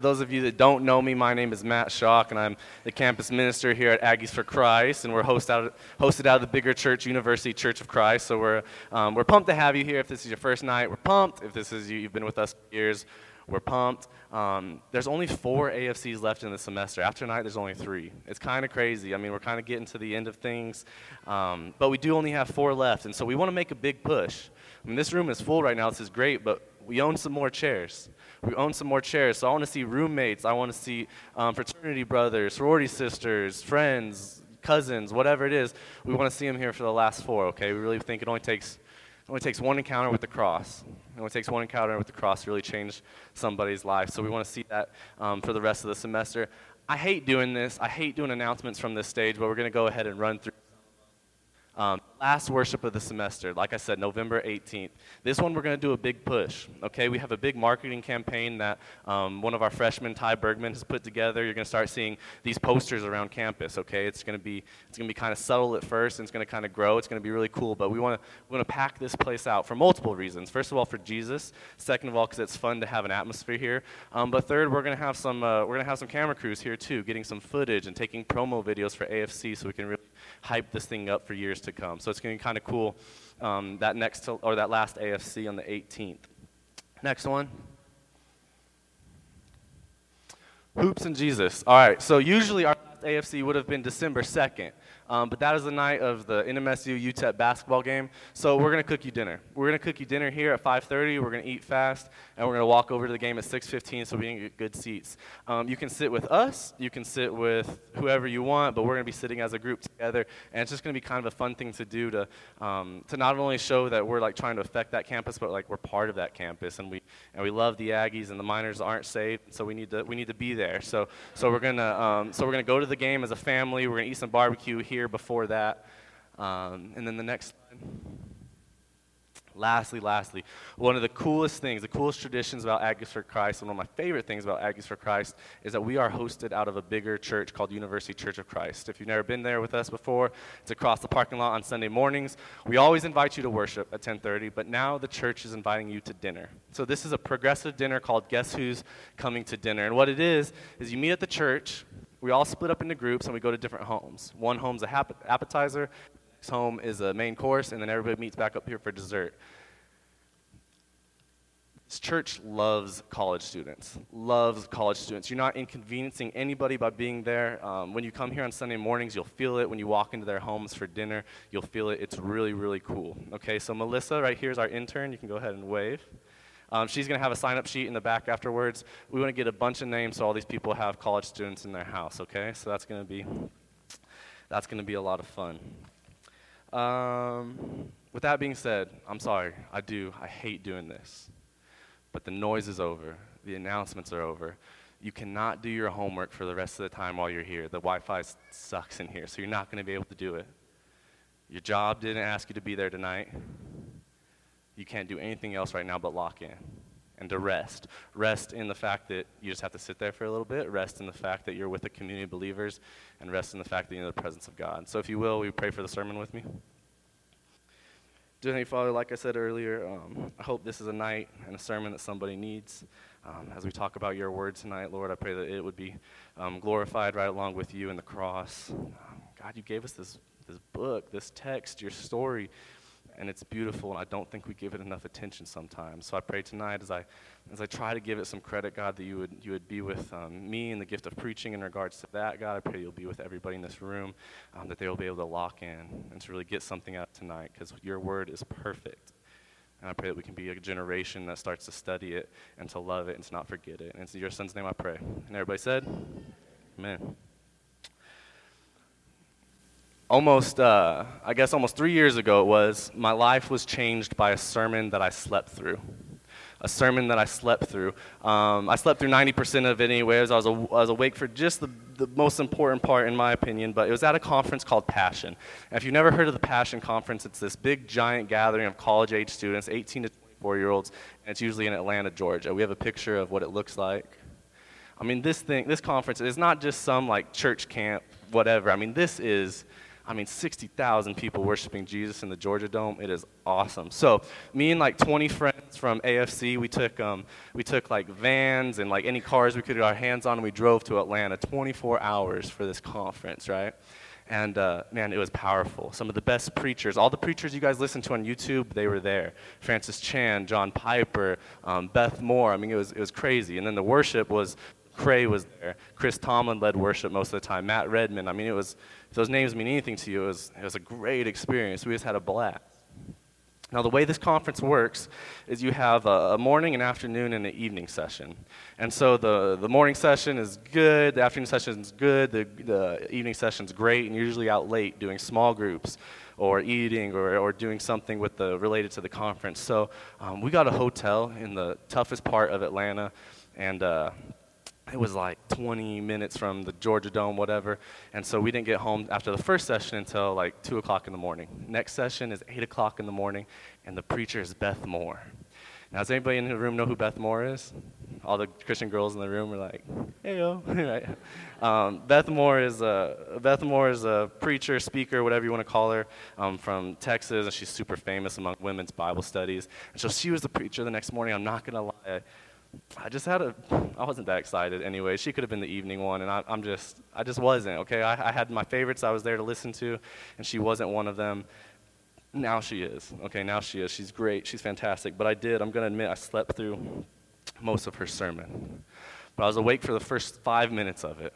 Those of you that don't know me, my name is Matt Shalk, and I'm the campus minister here at Aggies for Christ, and we're host out, hosted out of the bigger church, University Church of Christ. So we're, um, we're pumped to have you here. If this is your first night, we're pumped. If this is you, you've been with us for years, we're pumped. Um, there's only four AFCs left in the semester. After tonight, there's only three. It's kind of crazy. I mean, we're kind of getting to the end of things, um, but we do only have four left, and so we want to make a big push. I mean, this room is full right now. This is great, but we own some more chairs we own some more chairs. So I want to see roommates. I want to see um, fraternity brothers, sorority sisters, friends, cousins, whatever it is. We want to see them here for the last four. Okay, we really think it only takes it only takes one encounter with the cross. It only takes one encounter with the cross to really change somebody's life. So we want to see that um, for the rest of the semester. I hate doing this. I hate doing announcements from this stage, but we're going to go ahead and run through um, last worship of the semester, like I said, November 18th. This one we're going to do a big push. Okay, we have a big marketing campaign that um, one of our freshmen, Ty Bergman, has put together. You're going to start seeing these posters around campus. Okay, it's going to be it's going to be kind of subtle at first, and it's going to kind of grow. It's going to be really cool. But we want to we want to pack this place out for multiple reasons. First of all, for Jesus. Second of all, because it's fun to have an atmosphere here. Um, but third, we're going to have some uh, we're going to have some camera crews here too, getting some footage and taking promo videos for AFC, so we can really hype this thing up for years to come. So it's going to be kind of cool um, that next to, or that last AFC on the 18th. Next one. Hoops and Jesus. All right, so usually our AFC would have been December 2nd. Um, but that is the night of the NMSU UTEP basketball game. So we're to cook you dinner. We're to cook you dinner here at 5:30. We're to eat fast, and we're to walk over to the game at 6:15 so we can get good seats. Um, you can sit with us. You can sit with whoever you want, but we're to be sitting as a group together, and it's just to be kind of a fun thing to do to um, to not only show that we're like trying to affect that campus, but like we're part of that campus, and we and we love the Aggies, and the Miners aren't safe, so we need to we need to be there. So so we're gonna um, so we're gonna go to the game as a family. We're gonna eat some barbecue here here before that. Um, and then the next slide. Lastly, lastly, one of the coolest things, the coolest traditions about Aggies for Christ, and one of my favorite things about Aggies for Christ, is that we are hosted out of a bigger church called University Church of Christ. If you've never been there with us before, it's across the parking lot on Sunday mornings. We always invite you to worship at 10:30, but now the church is inviting you to dinner. So this is a progressive dinner called Guess Who's Coming to Dinner. And what it is is you meet at the church, we all split up into groups and we go to different homes. One home's a hap- appetizer, next home is a main course, and then everybody meets back up here for dessert. This church loves college students, loves college students. You're not inconveniencing anybody by being there. Um, when you come here on Sunday mornings, you'll feel it. When you walk into their homes for dinner, you'll feel it. It's really, really cool. Okay, so Melissa, right here is our intern. You can go ahead and wave. Um, she's going to have a sign up sheet in the back afterwards. We want to get a bunch of names so all these people have college students in their house, okay? So that's going to be that's going to be a lot of fun. Um, with that being said, I'm sorry. I do. I hate doing this. But the noise is over. The announcements are over. You cannot do your homework for the rest of the time while you're here. The Wi Fi sucks in here, so you're not going to be able to do it. Your job didn't ask you to be there tonight you can't do anything else right now but lock in and to rest. Rest in the fact that you just have to sit there for a little bit, rest in the fact that you're with a community of believers, and rest in the fact that you're in the presence of God. So, if you will, we pray for the sermon with me? Dear Heavenly Father, like I said earlier, um, I hope this is a night and a sermon that somebody needs. Um, as we talk about your word tonight, Lord, I pray that it would be um, glorified right along with you in the cross. Um, God, you gave us this, this book, this text, your story and it's beautiful, and I don't think we give it enough attention sometimes. So I pray tonight as I, as I try to give it some credit, God, that you would, you would be with um, me in the gift of preaching in regards to that. God, I pray you'll be with everybody in this room, um, that they will be able to lock in and to really get something out tonight, because your word is perfect. And I pray that we can be a generation that starts to study it and to love it and to not forget it. And it's in your son's name I pray. And everybody said, Amen almost, uh, I guess almost three years ago it was, my life was changed by a sermon that I slept through. A sermon that I slept through. Um, I slept through 90% of it anyways. I was, a, I was awake for just the, the most important part, in my opinion, but it was at a conference called Passion. And if you've never heard of the Passion Conference, it's this big, giant gathering of college age students, 18 to 24 year olds, and it's usually in Atlanta, Georgia. We have a picture of what it looks like. I mean, this thing, this conference is not just some like church camp, whatever. I mean, this is I mean, 60,000 people worshiping Jesus in the Georgia Dome. It is awesome. So, me and like 20 friends from AFC, we took, um, we took like vans and like any cars we could get our hands on, and we drove to Atlanta 24 hours for this conference, right? And uh, man, it was powerful. Some of the best preachers, all the preachers you guys listen to on YouTube, they were there. Francis Chan, John Piper, um, Beth Moore. I mean, it was, it was crazy. And then the worship was, Cray was there. Chris Tomlin led worship most of the time. Matt Redman. I mean, it was, if those names mean anything to you, it was, it was a great experience. We just had a blast. Now, the way this conference works is you have a, morning, an afternoon, and an evening session. And so the, the morning session is good, the afternoon session is good, the, the evening session is great, and you're usually out late doing small groups or eating or, or doing something with the, related to the conference. So um, we got a hotel in the toughest part of Atlanta, and uh, it was like 20 minutes from the Georgia Dome, whatever. And so we didn't get home after the first session until like 2 o'clock in the morning. Next session is 8 o'clock in the morning, and the preacher is Beth Moore. Now, does anybody in the room know who Beth Moore is? All the Christian girls in the room are like, hey, yo. right? Um, Beth, Moore is a, Beth Moore is a preacher, speaker, whatever you want to call her, um, from Texas, and she's super famous among women's Bible studies. And so she was the preacher the next morning. I'm not going to lie. I just had a, I wasn't that excited anyway. She could have been the evening one, and I, am just, I just wasn't, okay? I, I had my favorites I was there to listen to, and she wasn't one of them. Now she is, okay? Now she is. She's great. She's fantastic. But I did, I'm going to admit, I slept through most of her sermon. But I was awake for the first five minutes of it.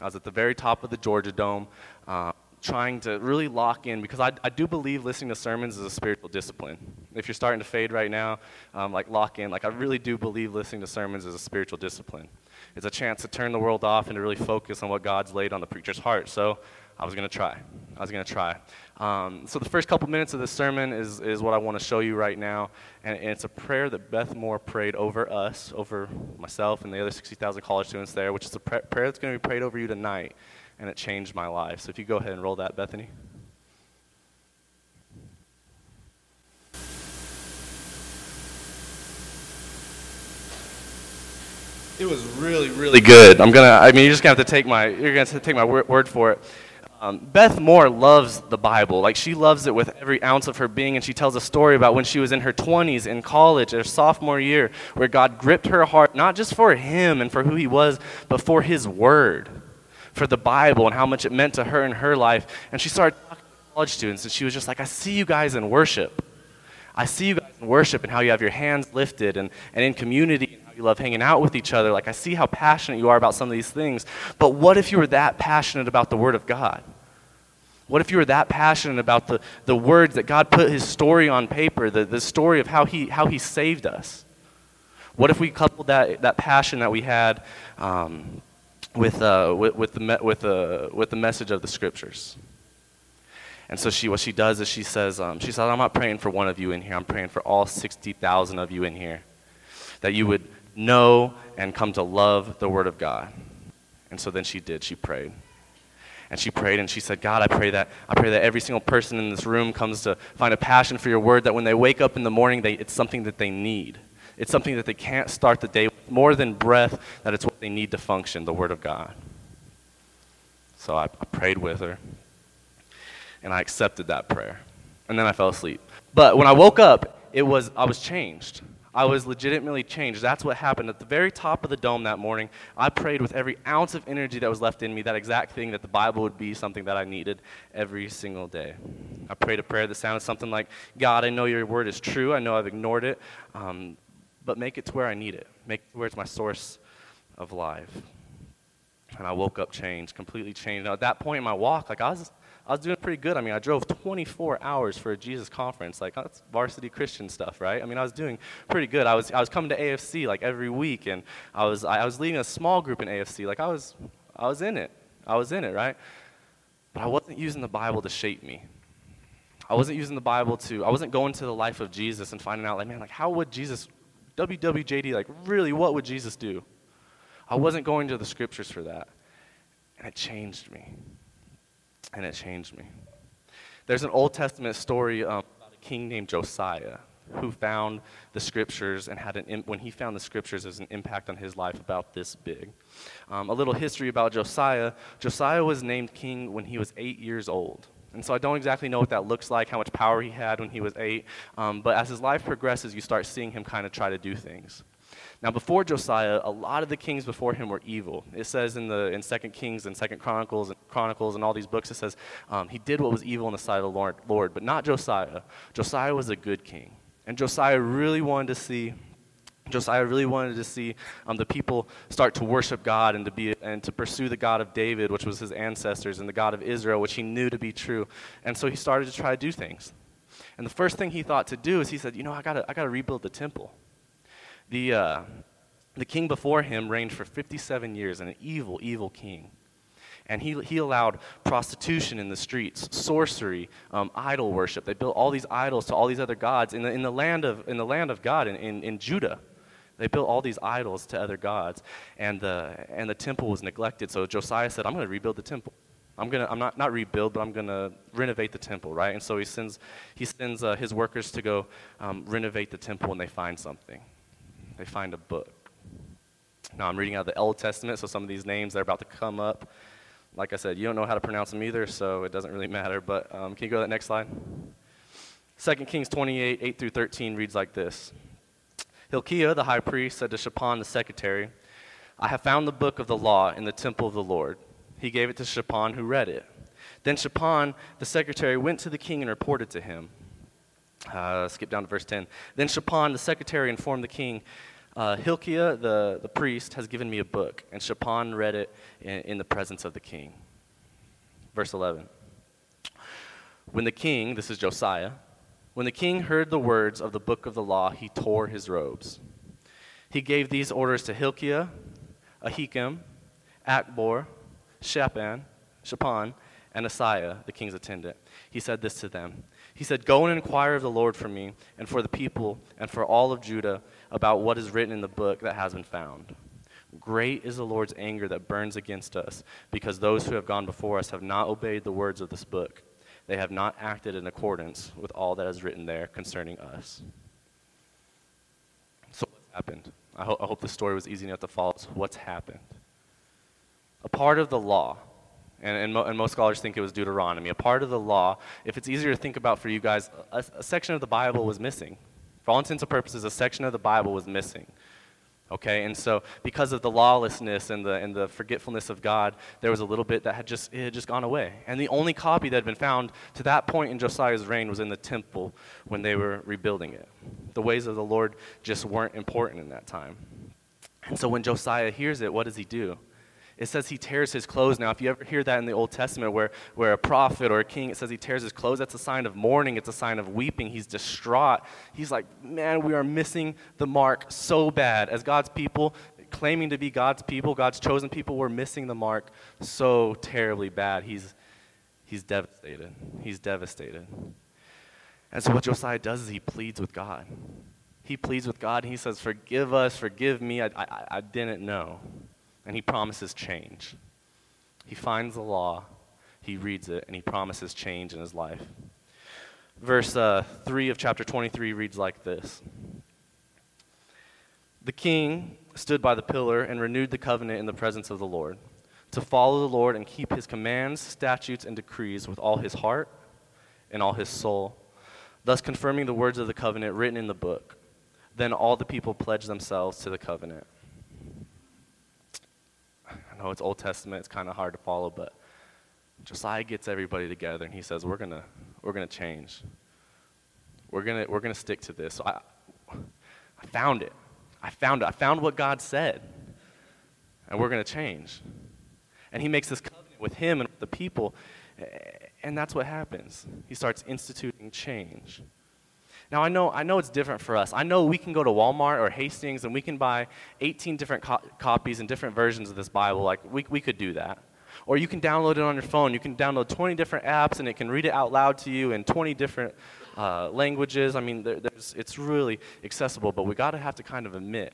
I was at the very top of the Georgia Dome. Uh, trying to really lock in because I, I do believe listening to sermons is a spiritual discipline. If you're starting to fade right now, um, like lock in. Like I really do believe listening to sermons is a spiritual discipline. It's a chance to turn the world off and to really focus on what God's laid on the preacher's heart. So I was going to try. I was going to try. Um, so the first couple minutes of this sermon is, is what I want to show you right now. And, and, it's a prayer that Beth Moore prayed over us, over myself and the other 60,000 college students there, which is a prayer that's going to be prayed over you tonight and it changed my life. So if you go ahead and roll that, Bethany. It was really, really good. I'm gonna. I mean, you're just gonna have to take my. You're gonna have to take my word for it. Um, Beth Moore loves the Bible. Like she loves it with every ounce of her being, and she tells a story about when she was in her 20s in college, her sophomore year, where God gripped her heart not just for Him and for who He was, but for His Word for the Bible and how much it meant to her in her life. And she started talking to college students, and she was just like, I see you guys in worship. I see you guys in worship and how you have your hands lifted and, and in community love hanging out with each other. Like, I see how passionate you are about some of these things. But what if you were that passionate about the Word of God? What if you were that passionate about the, the words that God put his story on paper, the, the story of how he, how he saved us? What if we coupled that, that passion that we had um, with, uh, with, with, the, with, the, with the message of the scriptures. And so she, what she does is she says, um, she says, I'm not praying for one of you in here. I'm praying for all 60,000 of you in here. That you would know and come to love the Word of God. And so then she did. She prayed. And she prayed and she said, God, I pray that I pray that every single person in this room comes to find a passion for your word, that when they wake up in the morning, they, it's something that they need. It's something that they can't start the day with more than breath, that it's what they need to function, the Word of God. So I, I prayed with her, and I accepted that prayer. And then I fell asleep. But when I woke up, it was, I was changed. I was legitimately changed. That's what happened. At the very top of the dome that morning, I prayed with every ounce of energy that was left in me, that exact thing that the Bible would be something that I needed every single day. I prayed a prayer that sounded something like God, I know your word is true. I know I've ignored it. Um, but make it to where I need it. Make it where it's my source of life. And I woke up changed, completely changed. Now, at that point in my walk, like I was, I was doing pretty good. I mean, I drove 24 hours for a Jesus conference. Like that's varsity Christian stuff, right? I mean, I was doing pretty good. I was, I was coming to AFC like every week, and I was, I was leading a small group in AFC. Like I was, I was in it. I was in it, right? But I wasn't using the Bible to shape me. I wasn't using the Bible to, I wasn't going to the life of Jesus and finding out, like, man, like, how would Jesus WWJD, like, really, what would Jesus do? I wasn't going to the scriptures for that. And it changed me. And it changed me. There's an Old Testament story um, about a king named Josiah who found the scriptures and had an, when he found the scriptures, as an impact on his life about this big. Um, a little history about Josiah Josiah was named king when he was eight years old. And so I don't exactly know what that looks like, how much power he had when he was eight. Um, but as his life progresses, you start seeing him kind of try to do things. Now, before Josiah, a lot of the kings before him were evil. It says in the in Second Kings and Second Chronicles and Chronicles and all these books, it says um, he did what was evil in the sight of the Lord, but not Josiah. Josiah was a good king, and Josiah really wanted to see. Josiah really wanted to see um, the people start to worship God and to be and to pursue the God of David, which was his ancestors, and the God of Israel, which he knew to be true. And so he started to try to do things. And the first thing he thought to do is he said, "You know, I got I got to rebuild the temple." The, uh, the king before him reigned for 57 years, and an evil, evil king. And he, he allowed prostitution in the streets, sorcery, um, idol worship. They built all these idols to all these other gods in the, in the, land, of, in the land of God, in, in, in Judah. They built all these idols to other gods, and the, and the temple was neglected. So Josiah said, I'm going to rebuild the temple. I'm gonna I'm not not rebuild, but I'm gonna renovate the temple, right? And so he sends he sends uh, his workers to go um, renovate the temple, and they find something they find a book. Now, I'm reading out of the Old Testament, so some of these names that are about to come up, like I said, you don't know how to pronounce them either, so it doesn't really matter. But um, can you go to that next slide? 2 Kings 28, 8 through 13 reads like this Hilkiah, the high priest, said to Shaphan, the secretary, I have found the book of the law in the temple of the Lord. He gave it to Shaphan, who read it. Then Shaphan, the secretary, went to the king and reported to him. Uh, skip down to verse 10. Then Shaphan, the secretary, informed the king, uh, Hilkiah, the, the priest, has given me a book. And Shaphan read it in, in the presence of the king. Verse 11. When the king, this is Josiah, when the king heard the words of the book of the law, he tore his robes. He gave these orders to Hilkiah, Ahikam, Achbor, Shaphan, Shaphan, and Asaiah, the king's attendant. He said this to them he said, Go and inquire of the Lord for me and for the people and for all of Judah about what is written in the book that has been found. Great is the Lord's anger that burns against us, because those who have gone before us have not obeyed the words of this book. They have not acted in accordance with all that is written there concerning us. So, what's happened? I, ho- I hope the story was easy enough to follow. So, what's happened? A part of the law, and, and, mo- and, most scholars think it was Deuteronomy. A part of the law, if it's easier to think about for you guys, a, a, section of the Bible was missing. For all intents and purposes, a section of the Bible was missing. Okay, and so because of the lawlessness and the, and the forgetfulness of God, there was a little bit that had just, it had just gone away. And the only copy that had been found to that point in Josiah's reign was in the temple when they were rebuilding it. The ways of the Lord just weren't important in that time. And so when Josiah hears it, what does he do? It says he tears his clothes. Now, if you ever hear that in the Old Testament where, where a prophet or a king, it says he tears his clothes, that's a sign of mourning. It's a sign of weeping. He's distraught. He's like, man, we are missing the mark so bad. As God's people, claiming to be God's people, God's chosen people, we're missing the mark so terribly bad. He's, he's devastated. He's devastated. And so what Josiah does is he pleads with God. He pleads with God and he says, Forgive us, forgive me, I, I, I didn't know and he promises change. He finds the law, he reads it, and he promises change in his life. Verse uh, 3 of chapter 23 reads like this The king stood by the pillar and renewed the covenant in the presence of the Lord, to follow the Lord and keep his commands, statutes, and decrees with all his heart and all his soul, thus confirming the words of the covenant written in the book. Then all the people pledged themselves to the covenant know it's Old Testament, it's kind of hard to follow, but Josiah gets everybody together and he says, We're gonna we're gonna change. We're gonna we're gonna stick to this. So I I found it. I found it. I found what God said. And we're gonna change. And he makes this covenant with him and with the people, and that's what happens. He starts instituting change. Now, I know, I know it's different for us. I know we can go to Walmart or Hastings and we can buy 18 different co- copies and different versions of this Bible. Like, we, we could do that. Or you can download it on your phone. You can download 20 different apps and it can read it out loud to you in 20 different uh, languages. I mean, there, it's really accessible, but we got to have to kind of admit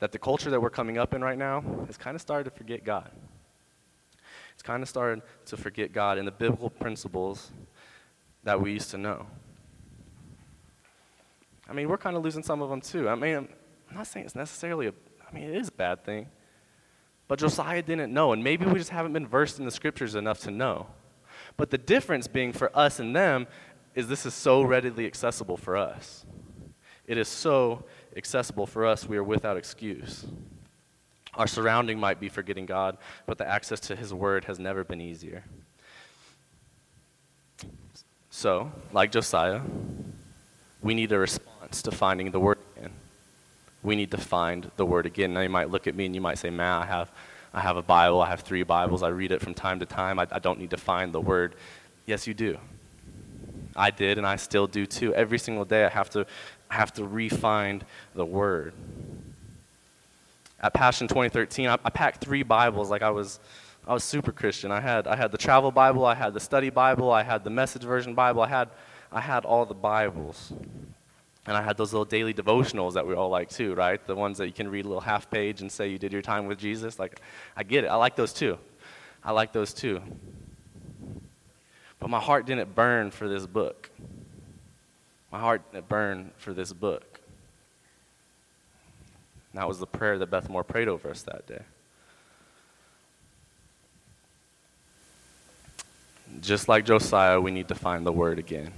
that the culture that we're coming up in right now has kind of started to forget God. It's kind of started to forget God and the biblical principles that we used to know. I mean, we're kind of losing some of them too. I mean, I'm not saying it's necessarily a, I mean, it is a bad thing. But Josiah didn't know, and maybe we just haven't been versed in the scriptures enough to know. But the difference being for us and them is this is so readily accessible for us. It is so accessible for us, we are without excuse. Our surrounding might be forgetting God, but the access to His Word has never been easier. So, like Josiah, we need a to finding the Word again. We need to find the Word again. Now, you might look at me and you might say, Man, I have, I have a Bible, I have three Bibles, I read it from time to time, I, I don't need to find the Word. Yes, you do. I did, and I still do too. Every single day, I have to, I have to re-find the Word. At Passion 2013, I, I packed three Bibles like I was, I was super Christian. I had, I had the travel Bible, I had the study Bible, I had the message version Bible, I had, I had all the Bibles. And I had those little daily devotionals that we all like too, right? The ones that you can read a little half page and say you did your time with Jesus. Like, I get it. I like those too. I like those too. But my heart didn't burn for this book. My heart didn't burn for this book. And that was the prayer that Beth Moore prayed over us that day. Just like Josiah, we need to find the word again.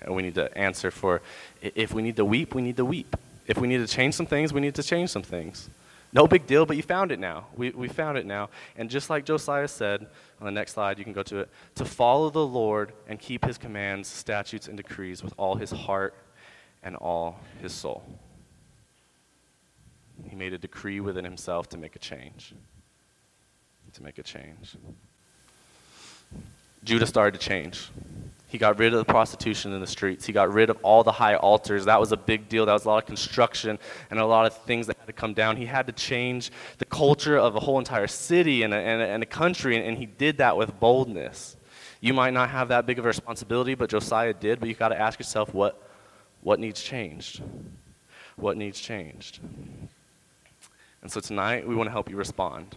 And we need to answer for if we need to weep, we need to weep. If we need to change some things, we need to change some things. No big deal, but you found it now. We, we found it now. And just like Josiah said, on the next slide, you can go to it, to follow the Lord and keep his commands, statutes, and decrees with all his heart and all his soul. He made a decree within himself to make a change. To make a change. Judah started to change. He got rid of the prostitution in the streets. He got rid of all the high altars. That was a big deal. That was a lot of construction and a lot of things that had to come down. He had to change the culture of a whole entire city and a, and a, and a country, and, and he did that with boldness. You might not have that big of a responsibility, but Josiah did. But you've got to ask yourself what, what needs changed? What needs changed? And so tonight we want to help you respond.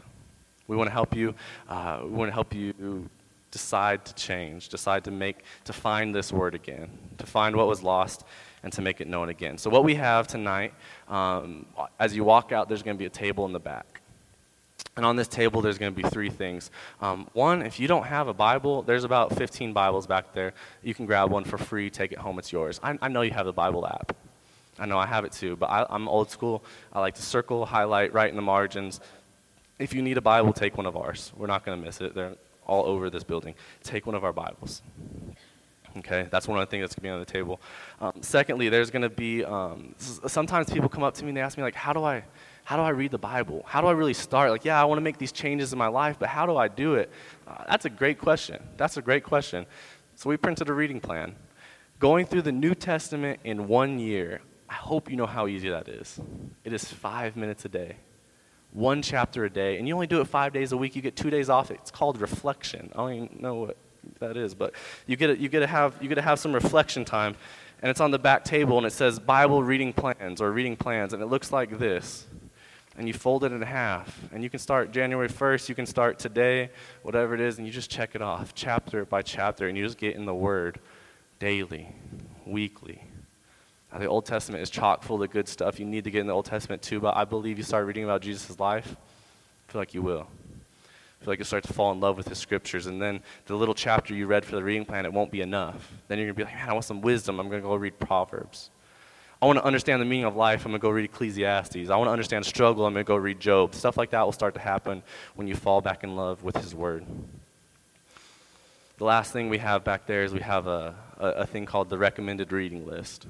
We want to help you. Uh, we want to help you decide to change, decide to make, to find this word again, to find what was lost and to make it known again. So, what we have tonight, um, as you walk out, there's going to be a table in the back. And on this table, there's going to be three things. Um, one, if you don't have a Bible, there's about 15 Bibles back there. You can grab one for free, take it home, it's yours. I, I know you have the Bible app. I know I have it too, but I, I'm old school. I like to circle, highlight, write in the margins. If you need a Bible, take one of ours. We're not going to miss it. They're, all over this building. Take one of our Bibles. Okay, that's one of the things that's going to be on the table. Um, secondly, there's going to be um, sometimes people come up to me and they ask me like, how do I, how do I read the Bible? How do I really start? Like, yeah, I want to make these changes in my life, but how do I do it? Uh, that's a great question. That's a great question. So we printed a reading plan. Going through the New Testament in one year, I hope you know how easy that is. It is five minutes a day one chapter a day, and you only do it five days a week, you get two days off. It's called reflection. I don't even know what that is, but you get you get to have you get to have some reflection time, and it's on the back table, and it says Bible reading plans or reading plans, and it looks like this. And you fold it in half, and you can start January 1st, you can start today, whatever it is, and you just check it off, chapter by chapter, and you just get in the Word daily, weekly, the Old Testament is chock full of good stuff. You need to get in the Old Testament too, but I believe you start reading about Jesus' life, I feel like you will. I feel like you start to fall in love with the scriptures, and then the little chapter you read for the reading plan, it won't be enough. Then you're going to be like, man, I want some wisdom. I'm going to go read Proverbs. I want to understand the meaning of life. I'm going to go read Ecclesiastes. I want to understand struggle. I'm going to go read Job. Stuff like that will start to happen when you fall back in love with His Word. The last thing we have back there is we have a, a, a thing called the recommended reading list.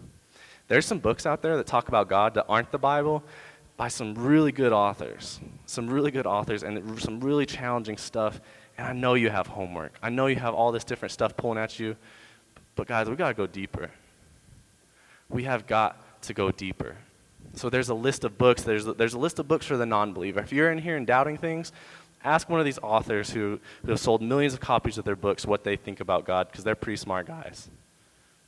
There's some books out there that talk about God that aren't the Bible by some really good authors, some really good authors, and some really challenging stuff. And I know you have homework. I know you have all this different stuff pulling at you. But guys, we got to go deeper. We have got to go deeper. So there's a list of books. There's a, there's a list of books for the non-believer. If you're in here and doubting things, ask one of these authors who, who have sold millions of copies of their books what they think about God, because they're pretty smart guys.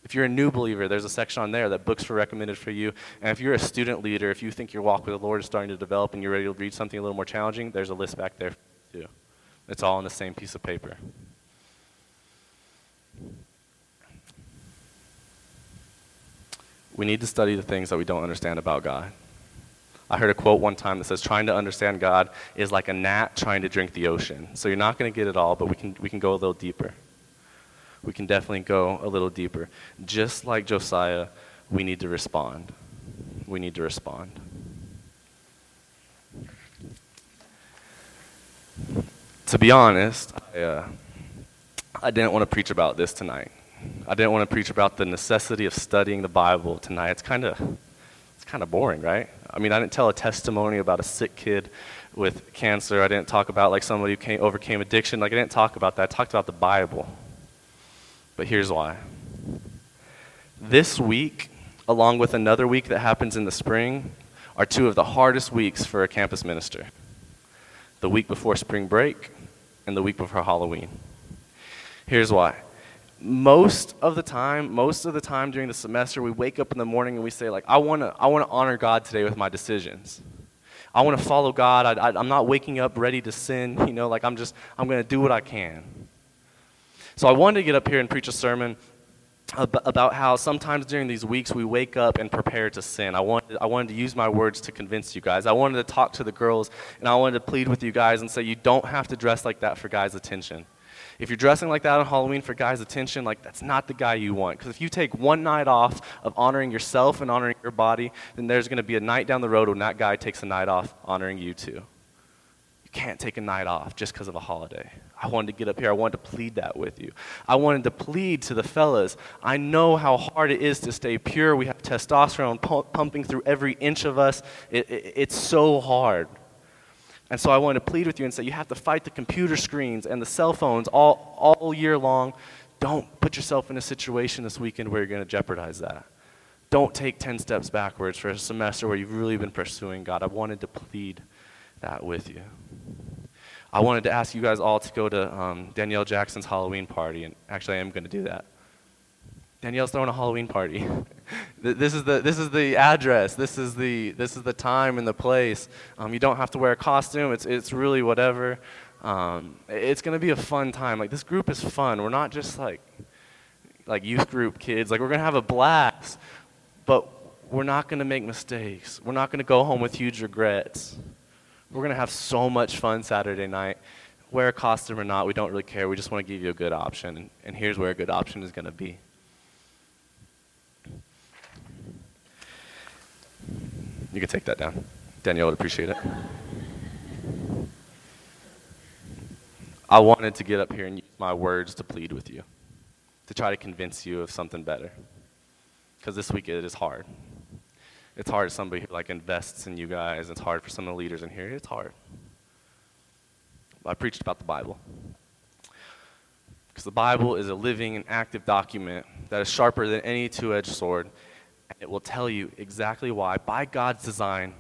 If you're a new believer, there's a section on there that books were recommended for you. And if you're a student leader, if you think your walk with the Lord is starting to develop and you're ready to read something a little more challenging, there's a list back there too. It's all on the same piece of paper. We need to study the things that we don't understand about God. I heard a quote one time that says, trying to understand God is like a gnat trying to drink the ocean. So you're not going to get it all, but we can, we can go a little deeper. We can definitely go a little deeper. Just like Josiah, we need to respond. We need to respond. To be honest, I, uh, I didn't want to preach about this tonight. I didn't want to preach about the necessity of studying the Bible tonight. It's kind of it's kind of boring, right? I mean, I didn't tell a testimony about a sick kid with cancer. I didn't talk about like somebody who came, overcame addiction. Like I didn't talk about that. I talked about the Bible. But here's why. This week, along with another week that happens in the spring, are two of the hardest weeks for a campus minister. The week before spring break and the week before Halloween. Here's why. Most of the time, most of the time during the semester, we wake up in the morning and we say, like, I want to I wanna honor God today with my decisions. I want to follow God. I, I, I'm not waking up ready to sin, you know, like I'm just, I'm going to do what I can. So I wanted to get up here and preach a sermon about how sometimes during these weeks we wake up and prepare to sin. I wanted, I wanted to use my words to convince you guys. I wanted to talk to the girls and I wanted to plead with you guys and say you don't have to dress like that for guys' attention. If you're dressing like that on Halloween for guys' attention, like that's not the guy you want. Because if you take one night off of honoring yourself and honoring your body, then there's going to be a night down the road when that guy takes a night off honoring you too. Can't take a night off just because of a holiday. I wanted to get up here. I wanted to plead that with you. I wanted to plead to the fellas. I know how hard it is to stay pure. We have testosterone pumping through every inch of us. It, it, it's so hard. And so I wanted to plead with you and say you have to fight the computer screens and the cell phones all, all year long. Don't put yourself in a situation this weekend where you're going to jeopardize that. Don't take 10 steps backwards for a semester where you've really been pursuing God. I wanted to plead that with you. I wanted to ask you guys all to go to um, Danielle Jackson's Halloween party, and actually, I am going to do that. Danielle's throwing a Halloween party. this, is the, this is the address. This is the, this is the time and the place. Um, you don't have to wear a costume. It's, it's really whatever. Um, it's going to be a fun time. Like, this group is fun. We're not just like, like youth group kids. Like, we're going to have a blast. But we're not going to make mistakes. We're not going to go home with huge regrets. We're going to have so much fun Saturday night. Wear a costume or not, we don't really care. We just want to give you a good option. And, here's where a good option is going to be. You can take that down. Danielle would appreciate it. I wanted to get up here and use my words to plead with you, to try to convince you of something better. Because this week it is hard. It's hard for somebody who like invests in you guys. It's hard for some of the leaders in here. It's hard. I preached about the Bible. Because the Bible is a living and active document that is sharper than any two edged sword And it will tell you exactly why, by God's design,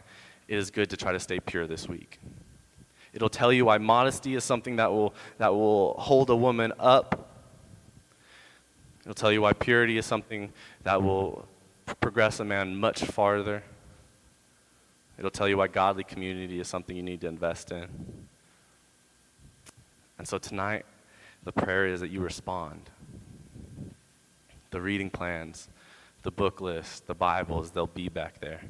it is good to try to stay pure this week. It'll tell you why modesty is something that will, that will hold a woman up. It'll tell you why purity is something that will progress a man much farther. It'll tell you why godly community is something you need to invest in. And so tonight, the prayer is that you respond. The reading plans, the book list, the Bibles, they'll be back there.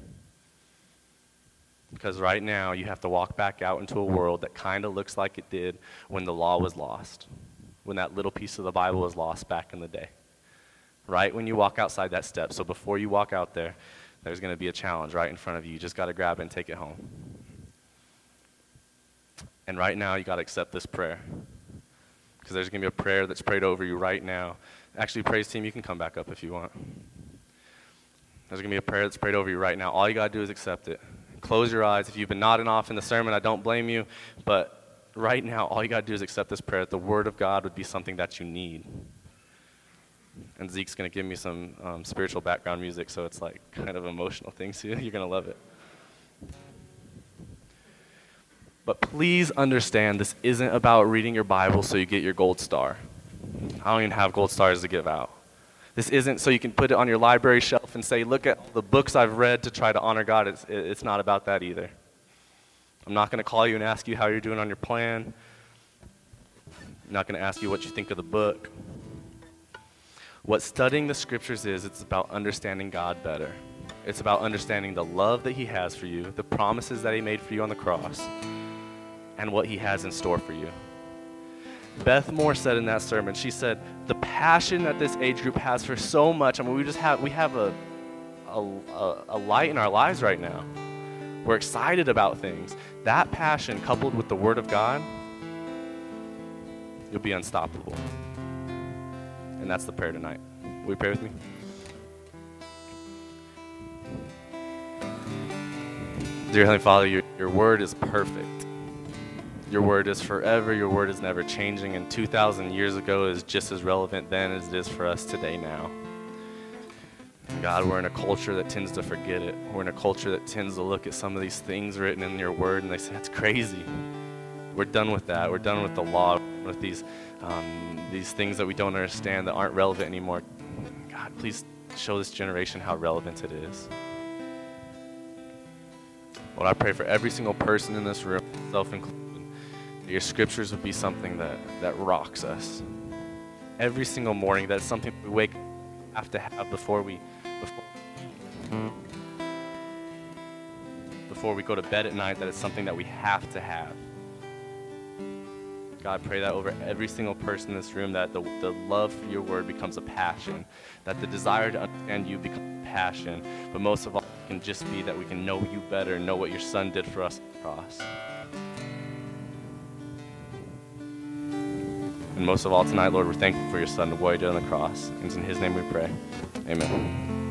Because right now, you have to walk back out into a world that kind of looks like it did when the law was lost, when that little piece of the Bible was lost back in the day. Right when you walk outside that step. So before you walk out there, there's going to be a challenge right in front of you. You just got to grab it and take it home. And right now, you got to accept this prayer. Because there's going to be a prayer that's prayed over you right now. Actually, praise team, you can come back up if you want. There's going to be a prayer that's prayed over you right now. All you got to do is accept it. Close your eyes. If you've been nodding off in the sermon, I don't blame you. But right now, all you got to do is accept this prayer. That the Word of God would be something that you need. And Zeke's going to give me some um, spiritual background music, so it's like kind of emotional things. So you're going to love it. But please understand this isn't about reading your Bible so you get your gold star. I don't even have gold stars to give out. This isn't so you can put it on your library shelf and say, look at the books I've read to try to honor God. It's, it's not about that either. I'm not going to call you and ask you how you're doing on your plan. I'm not going to ask you what you think of the book. What studying the scriptures is, it's about understanding God better. It's about understanding the love that He has for you, the promises that He made for you on the cross, and what He has in store for you. Beth Moore said in that sermon, she said, the passion that this age group has for so much, I mean, we just have, we have a, a, a light in our lives right now. We're excited about things. That passion coupled with the Word of God, you'll be unstoppable. And that's the prayer tonight. Will you pray with me? Dear Heavenly Father, your, your word is perfect. Your word is forever. Your word is never changing. And 2,000 years ago is just as relevant then as it is for us today now. God, we're in a culture that tends to forget it. We're in a culture that tends to look at some of these things written in your word and they say, that's crazy. We're done with that. We're done with the law, with these, um, these things that we don't understand that aren't relevant anymore. God, please show this generation how relevant it is. Lord, I pray for every single person in this room, self included, that your scriptures would be something that, that rocks us. Every single morning, that's something we wake have to have before we before, before we go to bed at night, that it's something that we have to have. God, pray that over every single person in this room, that the, the love for your word becomes a passion, that the desire to understand you becomes a passion, but most of all, it can just be that we can know you better and know what your son did for us on the cross. And most of all tonight, Lord, we're thankful for your son what he did on the cross. And it's in his name we pray. Amen.